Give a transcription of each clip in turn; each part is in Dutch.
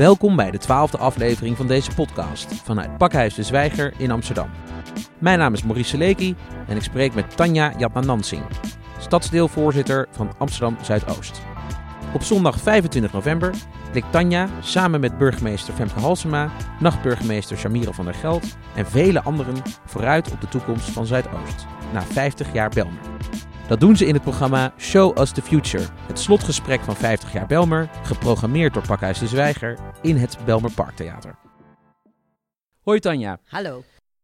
Welkom bij de twaalfde aflevering van deze podcast vanuit Pakhuis de Zwijger in Amsterdam. Mijn naam is Maurice Seleki en ik spreek met Tanja Jatna-Nansing, stadsdeelvoorzitter van Amsterdam Zuidoost. Op zondag 25 november blikt Tanja samen met burgemeester Femke Halsema, nachtburgemeester Shamira van der Geld en vele anderen vooruit op de toekomst van Zuidoost, na 50 jaar Belmer. Dat doen ze in het programma Show Us the Future, het slotgesprek van 50 jaar Belmer, geprogrammeerd door Pakhuis de Zwijger in het Belmer Parktheater. Hoi Tanja. Hallo.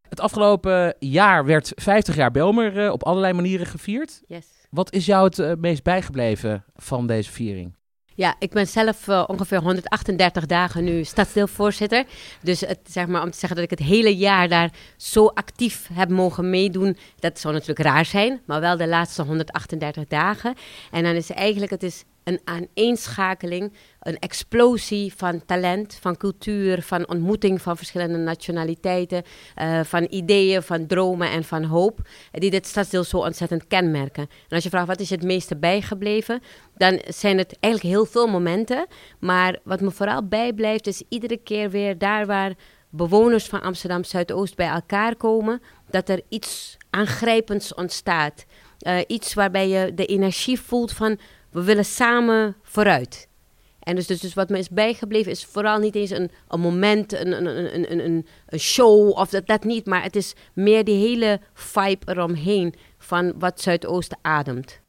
Het afgelopen jaar werd 50 jaar Belmer uh, op allerlei manieren gevierd. Yes. Wat is jou het uh, meest bijgebleven van deze viering? Ja, ik ben zelf uh, ongeveer 138 dagen nu stadsdeelvoorzitter. Dus het, zeg maar, om te zeggen dat ik het hele jaar daar zo actief heb mogen meedoen, dat zou natuurlijk raar zijn. Maar wel de laatste 138 dagen. En dan is eigenlijk, het is een aaneenschakeling, een explosie van talent, van cultuur, van ontmoeting van verschillende nationaliteiten, uh, van ideeën, van dromen en van hoop, die dit stadsdeel zo ontzettend kenmerken. En als je vraagt wat is het meeste bijgebleven, dan zijn het eigenlijk heel veel momenten. Maar wat me vooral bijblijft is iedere keer weer daar waar bewoners van Amsterdam Zuidoost bij elkaar komen, dat er iets aangrijpends ontstaat. Uh, iets waarbij je de energie voelt van we willen samen vooruit. En dus, dus, dus wat me is bijgebleven is vooral niet eens een, een moment, een, een, een, een, een show of dat, dat niet. Maar het is meer die hele vibe eromheen van wat Zuidoosten ademt.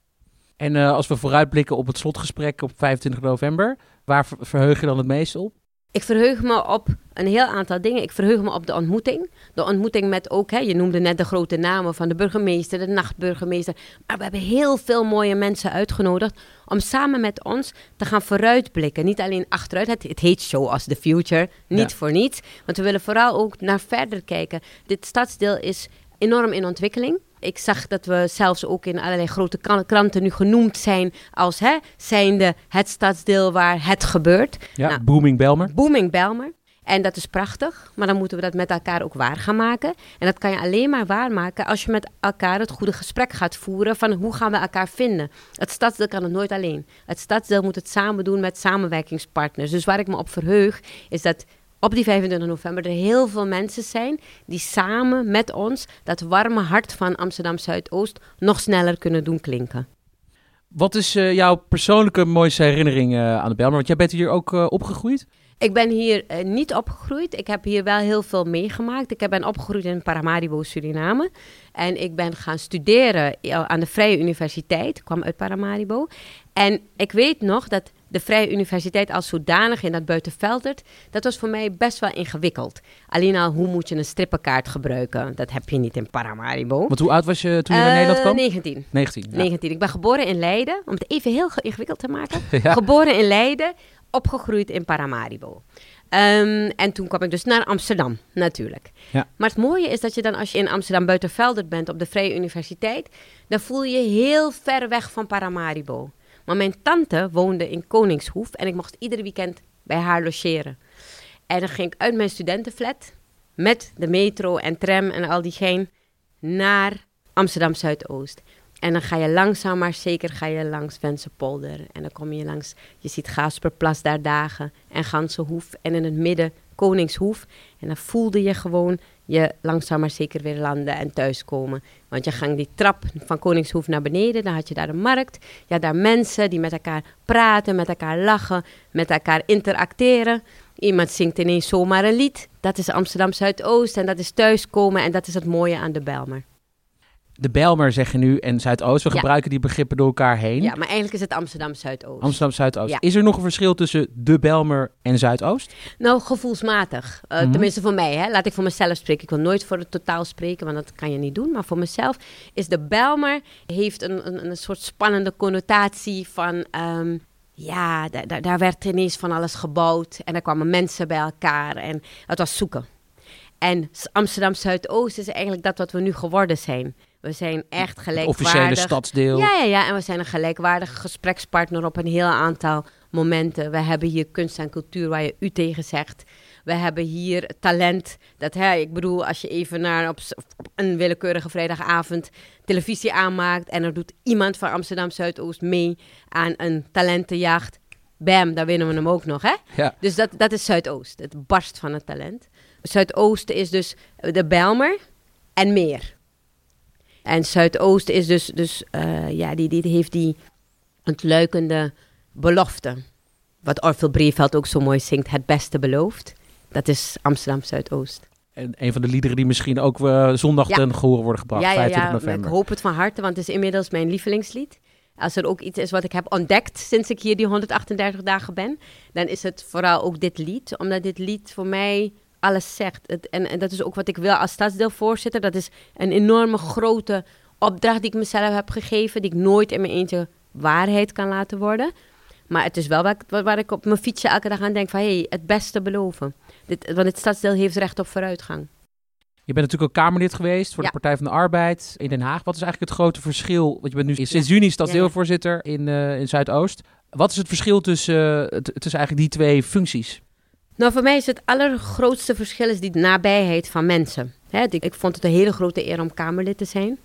En uh, als we vooruitblikken op het slotgesprek op 25 november, waar verheug je dan het meest op? Ik verheug me op een heel aantal dingen. Ik verheug me op de ontmoeting. De ontmoeting met ook, hè, je noemde net de grote namen van de burgemeester, de nachtburgemeester. Maar we hebben heel veel mooie mensen uitgenodigd om samen met ons te gaan vooruitblikken. Niet alleen achteruit, het, het heet Show as the Future, niet voor niets. Want we willen vooral ook naar verder kijken. Dit stadsdeel is enorm in ontwikkeling. Ik zag dat we zelfs ook in allerlei grote kranten nu genoemd zijn als hè, zijnde het stadsdeel waar het gebeurt. Ja, nou, Booming Belmer. Booming Belmer. En dat is prachtig, maar dan moeten we dat met elkaar ook waar gaan maken. En dat kan je alleen maar waarmaken als je met elkaar het goede gesprek gaat voeren van hoe gaan we elkaar vinden. Het stadsdeel kan het nooit alleen. Het stadsdeel moet het samen doen met samenwerkingspartners. Dus waar ik me op verheug is dat op die 25 november er heel veel mensen zijn die samen met ons dat warme hart van Amsterdam Zuidoost nog sneller kunnen doen klinken. Wat is uh, jouw persoonlijke mooiste herinnering uh, aan de Belmer? Want jij bent hier ook uh, opgegroeid? Ik ben hier niet opgegroeid. Ik heb hier wel heel veel meegemaakt. Ik ben opgegroeid in Paramaribo, Suriname. En ik ben gaan studeren aan de Vrije Universiteit. Ik kwam uit Paramaribo. En ik weet nog dat de Vrije Universiteit als zodanig in dat Buitenveldert, dat was voor mij best wel ingewikkeld. Alleen al, hoe moet je een strippenkaart gebruiken? Dat heb je niet in Paramaribo. Want hoe oud was je toen je naar Nederland kwam? 19. 19, ja. 19. Ik ben geboren in Leiden, om het even heel ingewikkeld te maken. ja. Geboren in Leiden, opgegroeid in Paramaribo. Um, en toen kwam ik dus naar Amsterdam, natuurlijk. Ja. Maar het mooie is dat je dan, als je in Amsterdam Buitenveldert bent op de Vrije Universiteit, dan voel je je heel ver weg van Paramaribo. Maar mijn tante woonde in Koningshoef en ik mocht iedere weekend bij haar logeren. En dan ging ik uit mijn studentenflat met de metro en tram en al die geen naar Amsterdam Zuidoost. En dan ga je langzaam maar zeker ga je langs Wensenpolder. En dan kom je langs, je ziet Gasperplas daar dagen en Gansenhoef. En in het midden Koningshoef. En dan voelde je gewoon je langzaam maar zeker weer landen en thuiskomen. Want je ging die trap van Koningshoef naar beneden, dan had je daar de markt. Je had daar mensen die met elkaar praten, met elkaar lachen, met elkaar interacteren. Iemand zingt ineens zomaar een lied. Dat is Amsterdam Zuidoost en dat is thuiskomen en dat is het mooie aan de Belmer de Belmer zeggen nu en Zuidoost. We gebruiken die begrippen door elkaar heen. Ja, maar eigenlijk is het Amsterdam Zuidoost. Amsterdam Zuidoost. Ja. Is er nog een verschil tussen de Belmer en Zuidoost? Nou, gevoelsmatig. Uh, mm Tenminste voor mij, hè. laat ik voor mezelf spreken. Ik wil nooit voor het totaal spreken, want dat kan je niet doen. Maar voor mezelf is de Belmer heeft een, een, een soort spannende connotatie van. Um, ja, daar, daar werd ineens van alles gebouwd en er kwamen mensen bij elkaar en het was zoeken. En Amsterdam Zuidoost is eigenlijk dat wat we nu geworden zijn. We zijn echt gelijkwaardig. Het officiële stadsdeel. Ja, ja, ja. En we zijn een gelijkwaardige gesprekspartner op een heel aantal momenten. We hebben hier kunst en cultuur waar je u tegen zegt. We hebben hier talent. Dat, hè, ik bedoel, als je even naar op, op, een willekeurige vrijdagavond televisie aanmaakt en er doet iemand van Amsterdam Zuidoost mee aan een talentenjacht. Bam, daar winnen we hem ook nog, hè? Ja. Dus dat, dat is Zuidoost. Het barst van het talent. Zuidoosten is dus de Bijlmer en meer. En Zuidoost is dus, dus eh, ja, die, die heeft die ontluikende belofte. Wat Orville Breveld ook zo mooi zingt, het beste beloofd. Dat is Amsterdam Zuidoost. En een van de liederen die misschien ook uh, zondag Ja. ten gehoor worden gebracht, ja, ja, 25 ja, ik november. hoop het van harte, want het is inmiddels mijn lievelingslied. Als er ook iets is wat ik heb ontdekt sinds ik hier die 138 dagen ben, dan is het vooral ook dit lied. Omdat dit lied voor mij alles zegt. Het, en, en dat is ook wat ik wil als stadsdeelvoorzitter. Dat is een enorme grote opdracht die ik mezelf heb gegeven, die ik nooit in mijn eentje waarheid kan laten worden. Maar het is wel waar ik, waar ik op mijn fietsje elke dag aan denk van, hé, hey, het beste beloven. Dit, want het stadsdeel heeft recht op vooruitgang. Je bent natuurlijk ook Kamerlid geweest voor Ja. de Partij van de Arbeid in Den Haag. Wat is eigenlijk het grote verschil? Want je bent nu sinds juni stadsdeelvoorzitter in, eh, in Zuidoost. Wat is het verschil tussen, eh, tussen eigenlijk die twee functies? Nou, voor mij is het allergrootste verschil is die nabijheid van mensen. Ik, vond het een hele grote eer om Kamerlid te zijn.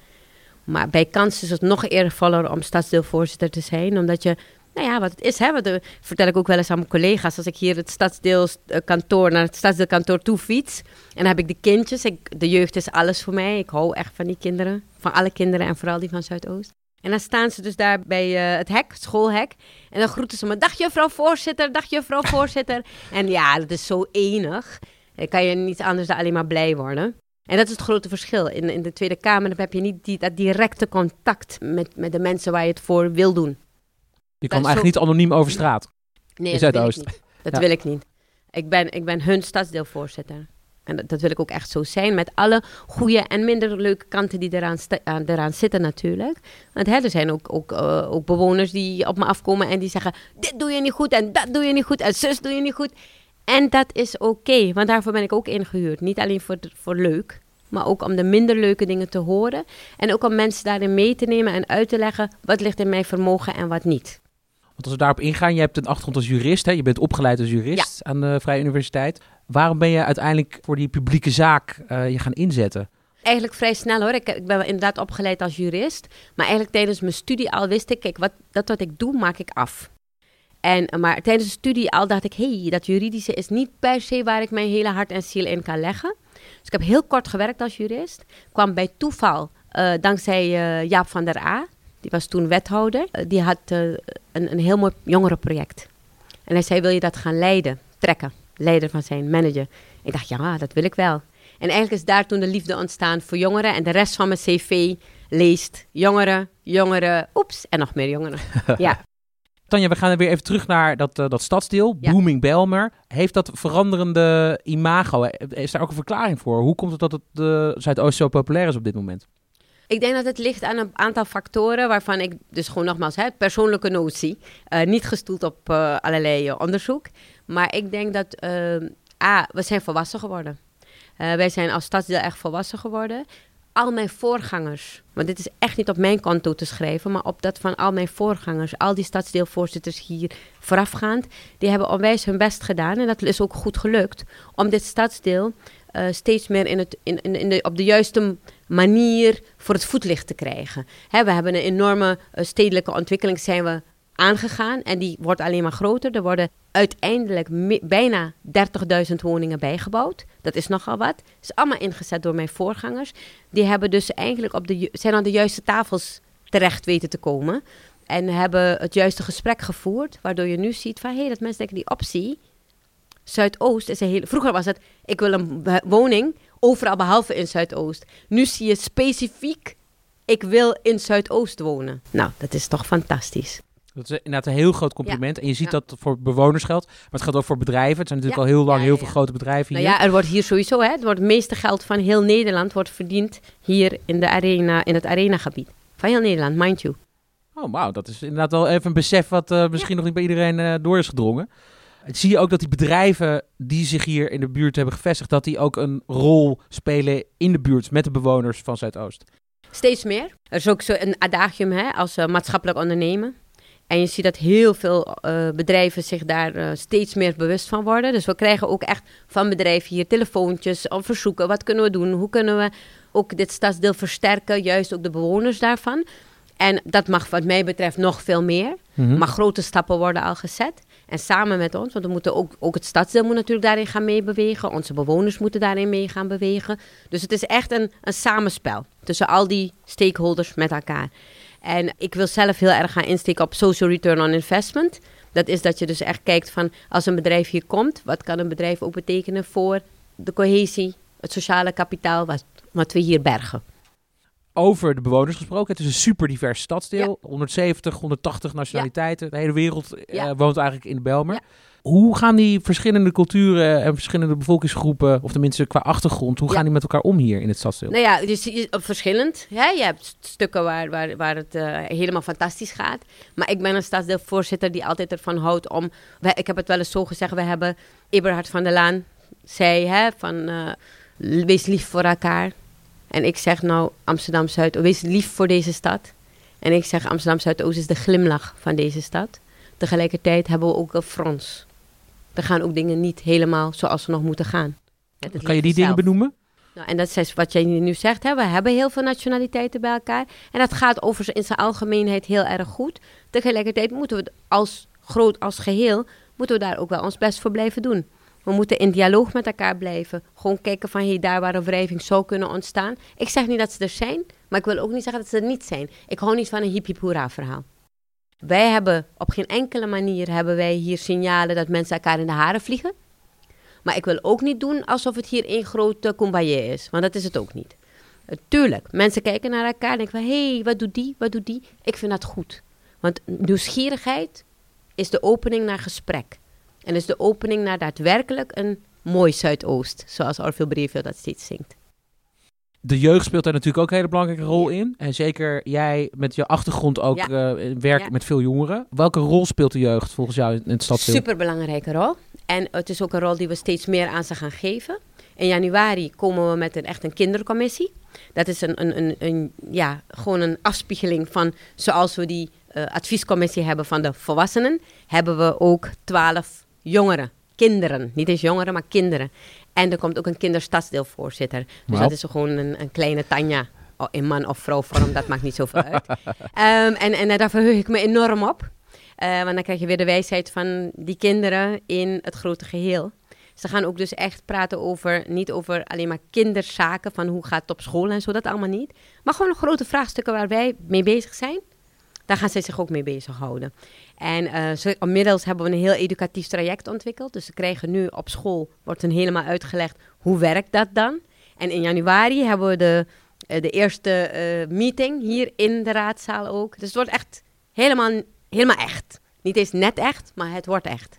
Maar bij kans is het nog eervoller om stadsdeelvoorzitter te zijn. Omdat je, nou ja, wat het is, hè, wat, eh, vertel ik ook wel eens aan mijn collega's. Als ik hier het stadsdeelkantoor naar het stadsdeelkantoor toe fiets. En dan heb ik de kindjes. Ik, de jeugd is alles voor mij. Ik hou echt van die kinderen. Van alle kinderen en vooral die van Zuidoost. En dan staan ze dus daar bij eh, het hek, het schoolhek. En dan groeten ze me. Dag juffrouw voorzitter, dag juffrouw voorzitter. En ja, dat is zo enig. Dan kan je niet anders dan alleen maar blij worden. En dat is het grote verschil. In, in de Tweede Kamer dan heb je niet die, dat directe contact met, met de mensen waar je het voor wil doen. Je kan eigenlijk niet anoniem over straat. Nee, In dat wil ik Zuidoost. niet. Dat Ja. wil ik niet. Ik ben, ik ben hun stadsdeelvoorzitter. En dat, wil ik ook echt zo zijn. Met alle goede en minder leuke kanten die eraan, aan, eraan zitten natuurlijk. Want hè, er zijn ook, ook, eh, ook bewoners die op me afkomen en die zeggen... Dit doe je niet goed en dat doe je niet goed en zus doe je niet goed. En dat is oké, want daarvoor ben ik ook ingehuurd. Niet alleen voor, voor leuk, maar ook om de minder leuke dingen te horen. En ook om mensen daarin mee te nemen en uit te leggen... wat ligt in mijn vermogen en wat niet. Want als we daarop ingaan, je hebt een achtergrond als jurist. Hè? Je bent opgeleid als jurist aan de Vrije Universiteit. Waarom ben je uiteindelijk voor die publieke zaak eh, je gaan inzetten? Eigenlijk vrij snel hoor. Ik, ik ben inderdaad opgeleid als jurist. Maar eigenlijk tijdens mijn studie al wist ik, kijk, wat, dat wat ik doe, maak ik af. En, maar tijdens de studie al dacht ik, hé, hey, dat juridische is niet per se waar ik mijn hele hart en ziel in kan leggen. Dus ik heb heel kort gewerkt als jurist. Kwam bij toeval, eh, dankzij eh, Jaap van der A, die was toen wethouder. Eh, die had eh, een, een heel mooi jongerenproject. En hij zei, wil je dat gaan leiden, trekken? Leider van zijn manager. Ik dacht, ja, dat wil ik wel. En eigenlijk is daar toen de liefde ontstaan voor jongeren. En de rest van mijn cv leest jongeren, jongeren, oeps, en nog meer jongeren. ja. Tanja, we gaan weer even terug naar dat, eh, dat stadsdeel, Ja. Booming Belmer. Heeft dat veranderende imago, is daar ook een verklaring voor? Hoe komt het dat het de Zuidoost zo populair is op dit moment? Ik denk dat het ligt aan een aantal factoren waarvan ik dus gewoon nogmaals, hè, persoonlijke notie, eh, niet gestoeld op eh, allerlei eh, onderzoek. Maar ik denk dat, A, we zijn volwassen geworden. Wij zijn als stadsdeel echt volwassen geworden. Al mijn voorgangers, want dit is echt niet op mijn konto te schrijven, maar op dat van al mijn voorgangers, al die stadsdeelvoorzitters hier voorafgaand, die hebben onwijs hun best gedaan en dat is ook goed gelukt om dit stadsdeel eh, steeds meer in het, in, in, in de, op de juiste manier voor het voetlicht te krijgen. Hè, we hebben een enorme eh, stedelijke ontwikkeling zijn we aangegaan en die wordt alleen maar groter. Er worden uiteindelijk bijna 30.000 woningen bijgebouwd. Dat is nogal wat. Dat is allemaal ingezet door mijn voorgangers. Die hebben dus eigenlijk op de, zijn aan de juiste tafels terecht weten te komen. En hebben het juiste gesprek gevoerd. Waardoor je nu ziet van, hé, hey, dat mensen denken die optie... Zuidoost is een hele... Vroeger was het, ik wil een woning overal behalve in Zuidoost. Nu zie je specifiek, ik wil in Zuidoost wonen. Nou, dat is toch fantastisch. Dat is inderdaad een heel groot compliment. En je ziet Ja. dat het voor bewoners geldt. Maar het geldt ook voor bedrijven. Het zijn natuurlijk Ja. al heel lang heel veel grote bedrijven Nou hier. ja, er wordt hier sowieso, hè, het, wordt het meeste geld van heel Nederland wordt verdiend hier in, de arena, in het arenagebied. Van heel Nederland, mind you. Oh, wauw. Dat is inderdaad wel even een besef wat eh, misschien nog niet bij iedereen eh, door is gedrongen. Zie je ook dat die bedrijven die zich hier in de buurt hebben gevestigd, dat die ook een rol spelen in de buurt met de bewoners van Zuidoost? Steeds meer. Er is ook zo een adagium hè, als eh, maatschappelijk ondernemen. En je ziet dat heel veel eh, bedrijven zich daar eh, steeds meer bewust van worden. Dus we krijgen ook echt van bedrijven hier telefoontjes of verzoeken. Wat kunnen we doen? Hoe kunnen we ook dit stadsdeel versterken? Juist ook de bewoners daarvan. En dat mag wat mij betreft nog veel meer. Mhm. Maar grote stappen worden al gezet. En samen met ons, want we moeten ook, ook het stadsdeel moet natuurlijk daarin gaan meebewegen. Onze bewoners moeten daarin mee gaan bewegen. Dus het is echt een, een samenspel tussen al die stakeholders met elkaar. En ik wil zelf heel erg gaan insteken op social return on investment. Dat is dat je dus echt kijkt van als een bedrijf hier komt, wat kan een bedrijf ook betekenen voor de cohesie, het sociale kapitaal wat, wat we hier bergen over de bewoners gesproken. Het is een super divers stadsdeel. 170, 180 nationaliteiten. De hele wereld eh, woont eigenlijk in Belmer. Hoe gaan die verschillende culturen en verschillende bevolkingsgroepen, of tenminste qua achtergrond, hoe gaan die met elkaar om hier in het stadsdeel? Nou ja, dus verschillend. Ja, je hebt stukken waar, waar, waar het uh, helemaal fantastisch gaat. Maar ik ben een stadsdeelvoorzitter die altijd ervan houdt om. ik heb het wel eens zo gezegd, we hebben Eberhard van der Laan zei hè, van uh, wees lief voor elkaar. En ik zeg nou Amsterdam Zuidoost, wees lief voor deze stad. En ik zeg Amsterdam Zuidoost is de glimlach van deze stad. Tegelijkertijd hebben we ook een frons. Er gaan ook dingen niet helemaal zoals ze nog moeten gaan. Kan je die dingen benoemen? Nou, en dat is wat jij nu zegt. Hè? We hebben heel veel nationaliteiten bij elkaar. En dat gaat over in zijn algemeenheid heel erg goed. Tegelijkertijd moeten we als groot als geheel, moeten we daar ook wel ons best voor blijven doen. We moeten in dialoog met elkaar blijven. Gewoon kijken van hey, daar waar een wrijving zou kunnen ontstaan. Ik zeg niet dat ze er zijn, maar ik wil ook niet zeggen dat ze er niet zijn. Ik hou niet van een hippie verhaal. Wij hebben op geen enkele manier hebben wij hier signalen dat mensen elkaar in de haren vliegen. Maar ik wil ook niet doen alsof het hier één grote kumbaya is, want dat is het ook niet. Tuurlijk, mensen kijken naar elkaar en denken van, hé, hey, wat doet die, wat doet die? Ik vind dat goed. Want nieuwsgierigheid is de opening naar gesprek. En is de opening naar daadwerkelijk een mooi Zuidoost, zoals Orville Breville dat steeds zingt. De jeugd speelt daar natuurlijk ook een hele belangrijke rol in. En zeker jij met je achtergrond ook ja. uh, werkt met veel jongeren. Welke rol speelt de jeugd volgens jou in het stadsdeel? Superbelangrijke rol. En het is ook een rol die we steeds meer aan ze gaan geven. In januari komen we met een echt een kindercommissie. Dat is een, een, een, een ja, gewoon een afspiegeling van zoals we die uh, adviescommissie hebben van de volwassenen, hebben we ook twaalf jongeren, kinderen. Niet eens jongeren, maar kinderen. En er komt ook een kinderstadsdeelvoorzitter. Dus dat is gewoon een, een kleine Tanja. Oh, in man of vrouw vorm, dat maakt niet zoveel uit. um, en, en daar verheug ik me enorm op. Uh, want dan krijg je weer de wijsheid van die kinderen in het grote geheel. Ze gaan ook dus echt praten over, niet over alleen maar kinderzaken, van hoe gaat het op school en zo, dat allemaal niet. Maar gewoon grote vraagstukken waar wij mee bezig zijn. Daar gaan zij zich ook mee bezighouden. En uh, inmiddels hebben we een heel educatief traject ontwikkeld. Dus ze krijgen nu op school, wordt hen helemaal uitgelegd, hoe werkt dat dan? En in januari hebben we de, uh, de eerste uh, meeting hier in de raadzaal ook. Dus het wordt echt helemaal, helemaal echt. Niet eens net echt, maar het wordt echt.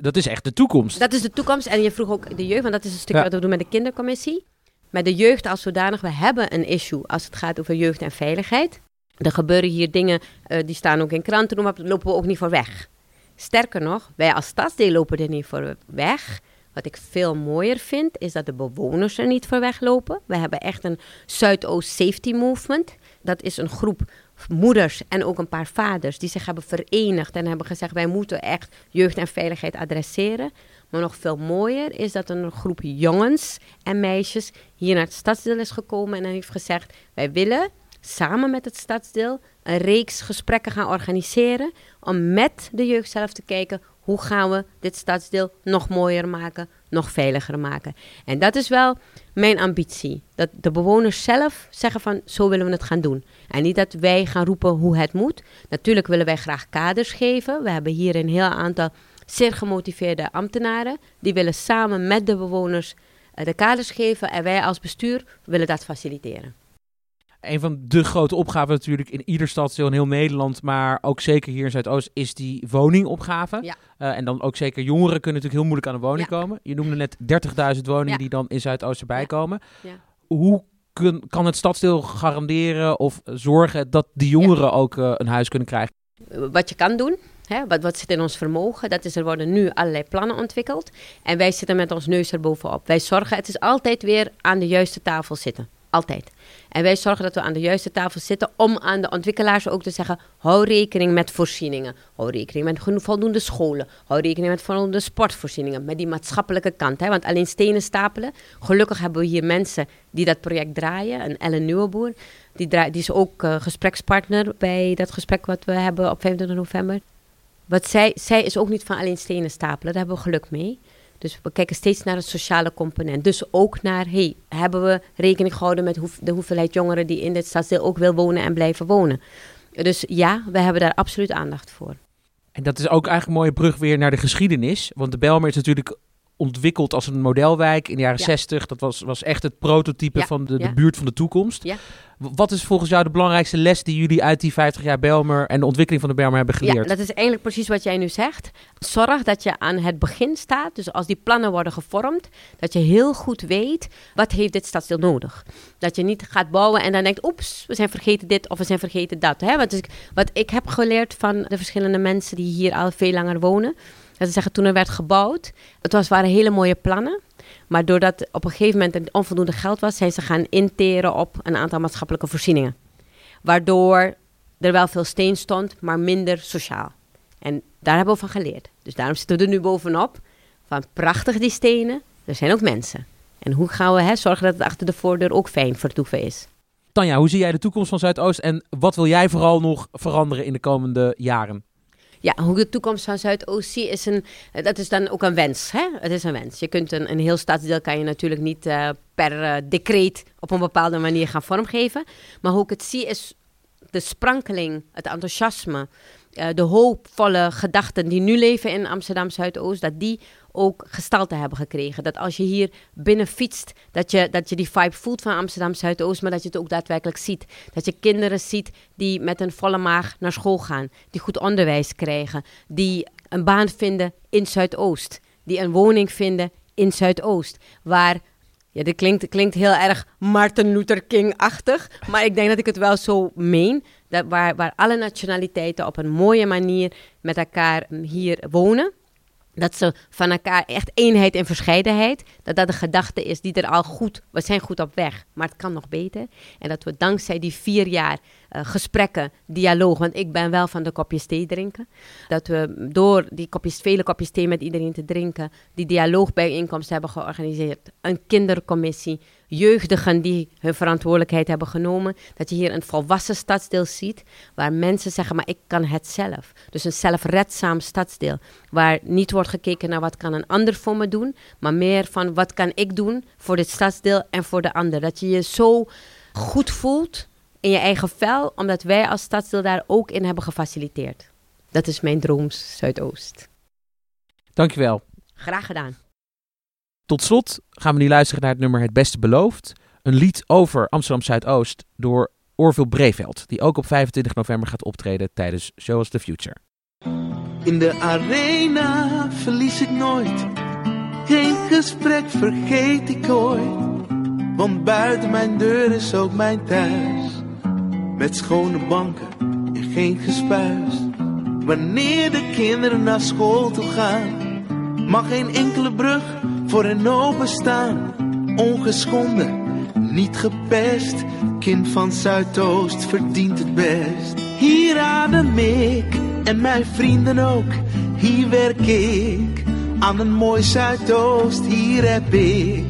Dat is echt de toekomst. Dat is de toekomst. En je vroeg ook de jeugd, want dat is een stuk ja. wat we doen met de kindercommissie. Met de jeugd als zodanig, we hebben een issue als het gaat over jeugd en veiligheid. Er gebeuren hier dingen, uh, die staan ook in kranten, maar lopen we ook niet voor weg. Sterker nog, wij als stadsdeel lopen er niet voor weg. Wat ik veel mooier vind, is dat de bewoners er niet voor weglopen. We hebben echt een Zuidoost Safety Movement. Dat is een groep moeders en ook een paar vaders die zich hebben verenigd en hebben gezegd: wij moeten echt jeugd en veiligheid adresseren. Maar nog veel mooier is dat een groep jongens en meisjes hier naar het stadsdeel is gekomen en heeft gezegd: wij willen samen met het stadsdeel een reeks gesprekken gaan organiseren om met de jeugd zelf te kijken hoe gaan we dit stadsdeel nog mooier maken, nog veiliger maken. En dat is wel mijn ambitie. Dat de bewoners zelf zeggen van zo willen we het gaan doen. En niet dat wij gaan roepen hoe het moet. Natuurlijk willen wij graag kaders geven. We hebben hier een heel aantal zeer gemotiveerde ambtenaren. Die willen samen met de bewoners eh, de kaders geven. En wij als bestuur willen dat faciliteren een van de grote opgaven natuurlijk in ieder stadsdeel in heel Nederland, maar ook zeker hier in Zuidoost, is die woningopgave. Ja. Uh, en dan ook zeker jongeren kunnen natuurlijk heel moeilijk aan een woning komen. Je noemde net 30.000 woningen die dan in Zuidoost erbij komen. Hoe kun, kan het stadsdeel garanderen of zorgen dat die jongeren ook uh, een huis kunnen krijgen? Wat je kan doen, Hè, wat, wat, zit in ons vermogen? Dat is, er worden nu allerlei plannen ontwikkeld. En wij zitten met ons neus erbovenop. Wij zorgen, het is altijd weer aan de juiste tafel zitten. Altijd. En wij zorgen dat we aan de juiste tafel zitten om aan de ontwikkelaars ook te zeggen: hou rekening met voorzieningen. Hou rekening met voldoende scholen. Hou rekening met voldoende sportvoorzieningen. Met die maatschappelijke kant. Hè? Want alleen stenen stapelen. Gelukkig hebben we hier mensen die dat project draaien. Een Ellen Nieuweboer. Die, die is ook uh, gesprekspartner bij dat gesprek wat we hebben op 25 november. wat zij, zij is ook niet van alleen stenen stapelen, daar hebben we geluk mee. Dus we kijken steeds naar het sociale component. Dus ook naar, hey, hebben we rekening gehouden met de hoeveelheid jongeren die in dit stadsdeel ook wil wonen en blijven wonen? Dus ja, we hebben daar absoluut aandacht voor. En dat is ook eigenlijk een mooie brug weer naar de geschiedenis. Want de Belmer is natuurlijk ontwikkeld als een modelwijk in de jaren 60. Dat was, was echt het prototype van de, de, buurt van de toekomst. Wat is volgens jou de belangrijkste les die jullie uit die 50 jaar Belmer en de ontwikkeling van de Belmer hebben geleerd? Ja, dat is eigenlijk precies wat jij nu zegt. Zorg dat je aan het begin staat. Dus als die plannen worden gevormd, dat je heel goed weet wat heeft dit stadsdeel nodig. Dat je niet gaat bouwen en dan denkt, oeps, we zijn vergeten dit of we zijn vergeten dat. Hè? Wat, wat ik heb geleerd van de verschillende mensen die hier al veel langer wonen dat ze zeggen, toen er werd gebouwd, het was, waren hele mooie plannen. Maar doordat op een gegeven moment onvoldoende geld was, zijn ze gaan interen op een aantal maatschappelijke voorzieningen. Waardoor er wel veel steen stond, maar minder sociaal. En daar hebben we van geleerd. Dus daarom zitten we er nu bovenop. Van prachtig die stenen, er zijn ook mensen. En hoe gaan we hè, zorgen dat het achter de voordeur ook fijn vertoeven is? Tanja, hoe zie jij de toekomst van Zuidoost en wat wil jij vooral nog veranderen in de komende jaren? Ja, hoe de toekomst van Zuidoost zie is een, dat is dan ook een wens. Hè? Het is een wens. Je kunt een, een heel stadsdeel kan je natuurlijk niet uh, per uh, decreet op een bepaalde manier gaan vormgeven. Maar hoe ik het zie is de sprankeling, het enthousiasme, uh, de hoopvolle gedachten die nu leven in Amsterdam Zuidoost, dat die ook gestalte hebben gekregen. Dat als je hier binnen fietst, dat je, dat je die vibe voelt van Amsterdam Zuidoost, maar dat je het ook daadwerkelijk ziet. Dat je kinderen ziet die met een volle maag naar school gaan, die goed onderwijs krijgen, die een baan vinden in Zuidoost, die een woning vinden in Zuidoost, waar ja, dit klinkt, klinkt heel erg Martin Luther King-achtig. Maar ik denk dat ik het wel zo meen. Dat waar, waar alle nationaliteiten op een mooie manier met elkaar hier wonen dat ze van elkaar echt eenheid en verscheidenheid, dat dat de gedachte is die er al goed, we zijn goed op weg, maar het kan nog beter. En dat we dankzij die vier jaar uh, gesprekken, dialoog, want ik ben wel van de kopjes thee drinken, dat we door die kopjes, vele kopjes thee met iedereen te drinken, die dialoogbijeenkomst hebben georganiseerd, een kindercommissie, jeugdigen die hun verantwoordelijkheid hebben genomen. Dat je hier een volwassen stadsdeel ziet waar mensen zeggen, maar ik kan het zelf. Dus een zelfredzaam stadsdeel waar niet wordt gekeken naar wat kan een ander voor me doen, maar meer van wat kan ik doen voor dit stadsdeel en voor de ander. Dat je je zo goed voelt in je eigen vel, omdat wij als stadsdeel daar ook in hebben gefaciliteerd. Dat is mijn droom Zuidoost. Dankjewel. Graag gedaan. Tot slot gaan we nu luisteren naar het nummer Het Beste Beloofd. Een lied over Amsterdam Zuidoost door Orville Breveld, die ook op 25 november gaat optreden tijdens Show Us the Future. In de arena verlies ik nooit, geen gesprek vergeet ik ooit. Want buiten mijn deur is ook mijn thuis, met schone banken en geen gespuis. Wanneer de kinderen naar school toe gaan, mag geen enkele brug voor hen openstaan. Ongeschonden, niet gepest. Kind van Zuidoost verdient het best. Hier adem ik en mijn vrienden ook. Hier werk ik aan een mooi Zuidoost. Hier heb ik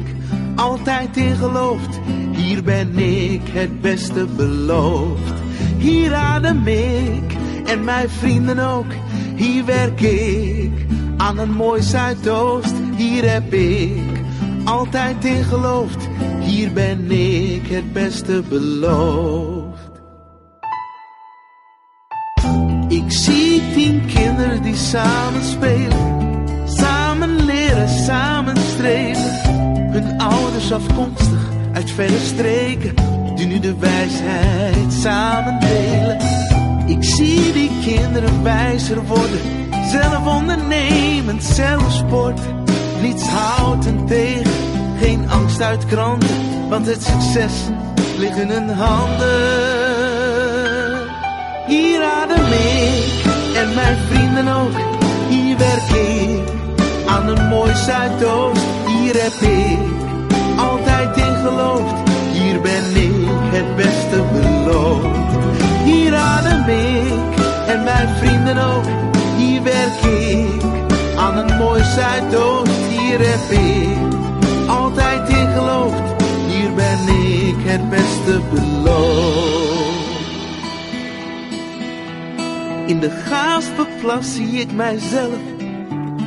altijd in geloofd. Hier ben ik het beste beloofd. Hier adem ik en mijn vrienden ook. Hier werk ik aan een mooi Zuidoost. Hier heb ik altijd in geloofd. Hier ben ik het beste beloofd. Ik zie tien kinderen die samen spelen. Samen leren, samen strelen. Hun ouders afkomstig uit verre streken. Die nu de wijsheid samen delen. Ik zie die kinderen wijzer worden. Zelf ondernemend, zelf sporten niets houdt hen tegen, geen angst uit kranten, want het succes ligt in hun handen. Hier adem ik en mijn vrienden ook, hier werk ik aan een mooi Zuidoost. Hier heb ik altijd in geloofd, hier ben ik het beste beloofd. Hier adem ik en mijn vrienden ook, hier werk ik aan een mooi Zuidoost hier heb ik altijd in geloofd. Hier ben ik het beste beloofd. In de Gaaspeplas zie ik mijzelf.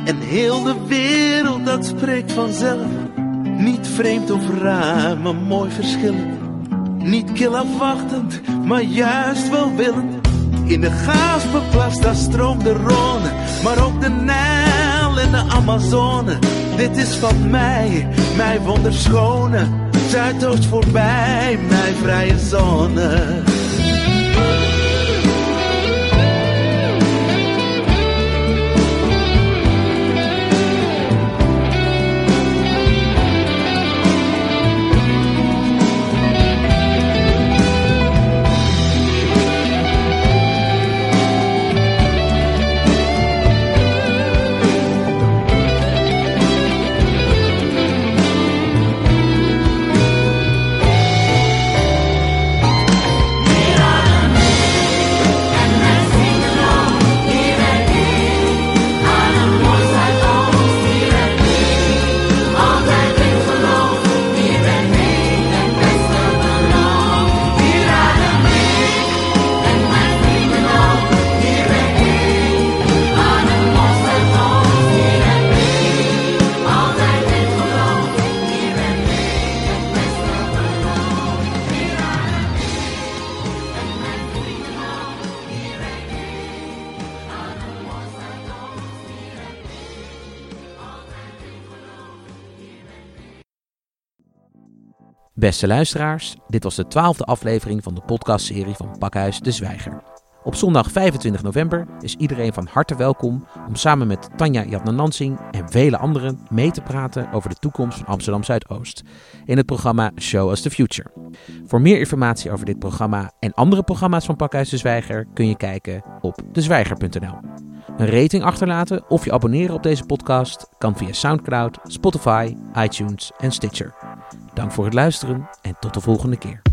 En heel de wereld, dat spreekt vanzelf. Niet vreemd of raar, maar mooi verschillend. Niet kil afwachtend, maar juist welwillend. In de Gaaspeplas, daar stroomt de Rhône. Maar ook de Nijl en de Amazone. Dit is van mij, mijn wonderschone. Zuidoost voorbij, mijn vrije zone. Beste luisteraars, dit was de twaalfde aflevering van de podcastserie van Pakhuis de Zwijger. Op zondag 25 november is iedereen van harte welkom om samen met Tanja Jatnanansing en vele anderen mee te praten over de toekomst van Amsterdam Zuidoost in het programma Show Us the Future. Voor meer informatie over dit programma en andere programma's van Pakhuis de Zwijger kun je kijken op dezwijger.nl. Een rating achterlaten of je abonneren op deze podcast kan via SoundCloud, Spotify, iTunes en Stitcher. Dank voor het luisteren en tot de volgende keer.